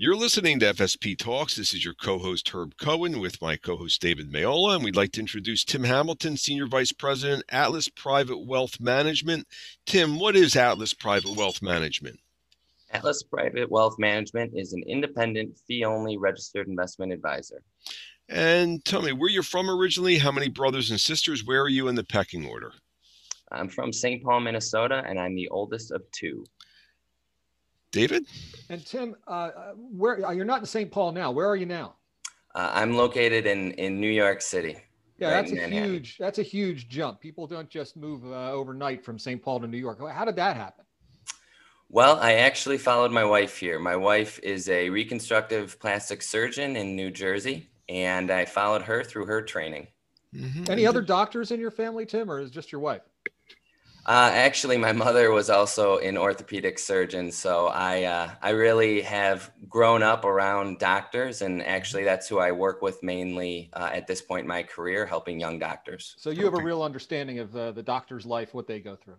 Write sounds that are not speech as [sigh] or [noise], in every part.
You're listening to FSP Talks. This is your co host, Herb Cohen, with my co host, David Mayola. And we'd like to introduce Tim Hamilton, Senior Vice President, Atlas Private Wealth Management. Tim, what is Atlas Private Wealth Management? Atlas Private Wealth Management is an independent, fee only registered investment advisor. And tell me where you're from originally, how many brothers and sisters, where are you in the pecking order? I'm from St. Paul, Minnesota, and I'm the oldest of two. David? And Tim, uh, uh where uh, you're not in St. Paul now? Where are you now? Uh, I'm located in in New York City. Yeah, right that's a huge that's a huge jump. People don't just move uh, overnight from St. Paul to New York. How did that happen? Well, I actually followed my wife here. My wife is a reconstructive plastic surgeon in New Jersey, and I followed her through her training. Mm-hmm. Any other doctors in your family, Tim, or is just your wife? Uh, actually, my mother was also an orthopedic surgeon, so I uh, I really have grown up around doctors, and actually, that's who I work with mainly uh, at this point in my career, helping young doctors. So you have a real understanding of the doctor's life, what they go through.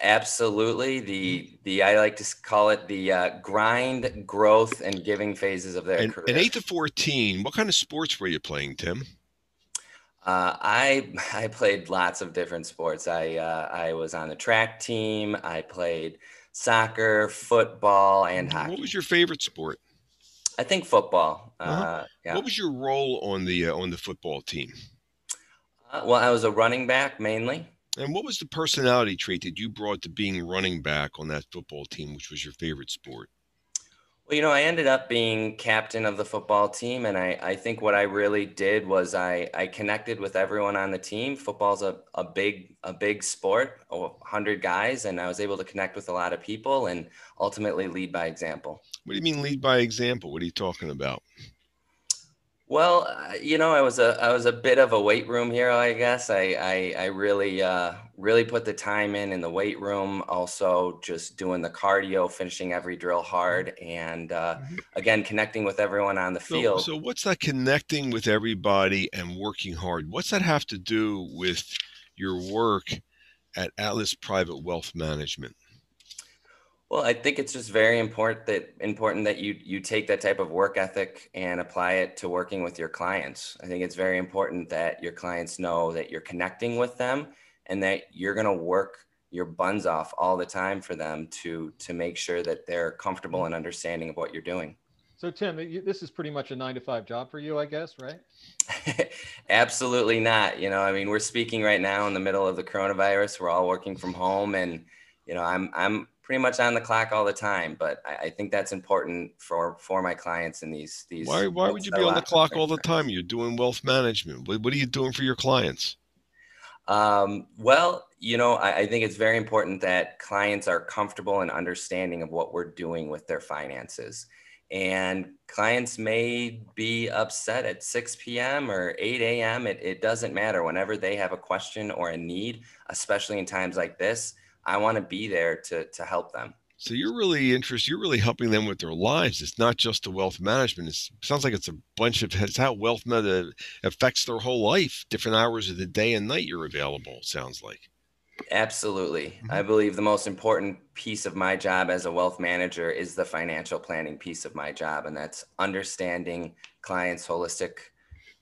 Absolutely, the the I like to call it the uh, grind, growth, and giving phases of their and, career. And eight to fourteen, what kind of sports were you playing, Tim? Uh, I [laughs] I played lots of different sports. I uh, I was on the track team. I played soccer, football, and hockey. What was your favorite sport? I think football. Uh-huh. Uh, yeah. What was your role on the uh, on the football team? Uh, well, I was a running back mainly. And what was the personality trait that you brought to being running back on that football team, which was your favorite sport? Well, you know, I ended up being captain of the football team, and I, I think what I really did was I, I connected with everyone on the team. Football's a, a big a big sport, hundred guys, and I was able to connect with a lot of people and ultimately lead by example. What do you mean lead by example? What are you talking about? Well, uh, you know, I was a I was a bit of a weight room hero, I guess. I I, I really uh, really put the time in in the weight room. Also, just doing the cardio, finishing every drill hard, and uh, mm-hmm. again connecting with everyone on the field. So, so, what's that connecting with everybody and working hard? What's that have to do with your work at Atlas Private Wealth Management? Well, I think it's just very important that important that you you take that type of work ethic and apply it to working with your clients. I think it's very important that your clients know that you're connecting with them and that you're going to work your buns off all the time for them to to make sure that they're comfortable and understanding of what you're doing. So Tim, this is pretty much a 9 to 5 job for you, I guess, right? [laughs] Absolutely not. You know, I mean, we're speaking right now in the middle of the coronavirus. We're all working from home and you know, I'm I'm pretty much on the clock all the time. But I, I, think that's important for for my clients in these these. Why why would you be on the clock all the time? You're doing wealth management. What, what are you doing for your clients? Um, well, you know, I, I think it's very important that clients are comfortable and understanding of what we're doing with their finances. And clients may be upset at 6 p.m. or 8 a.m. It, it doesn't matter. Whenever they have a question or a need, especially in times like this, I want to be there to to help them. So you're really interested. You're really helping them with their lives. It's not just the wealth management. it sounds like it's a bunch of it's how wealth management affects their whole life. Different hours of the day and night you're available. Sounds like. Absolutely. Mm-hmm. I believe the most important piece of my job as a wealth manager is the financial planning piece of my job, and that's understanding clients' holistic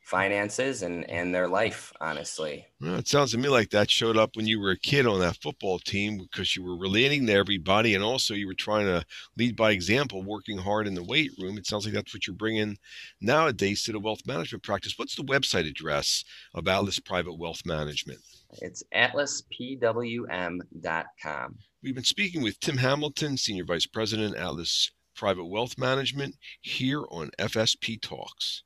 Mm. finances and and their life honestly. Well, it sounds to me like that showed up when you were a kid on that football team because you were relating to everybody and also you were trying to lead by example working hard in the weight room. It sounds like that's what you're bringing nowadays to the wealth management practice. What's the website address of atlas private wealth management? It's atlaspwm.com we've been speaking with tim hamilton senior vice president atlas private wealth management here on fsp talks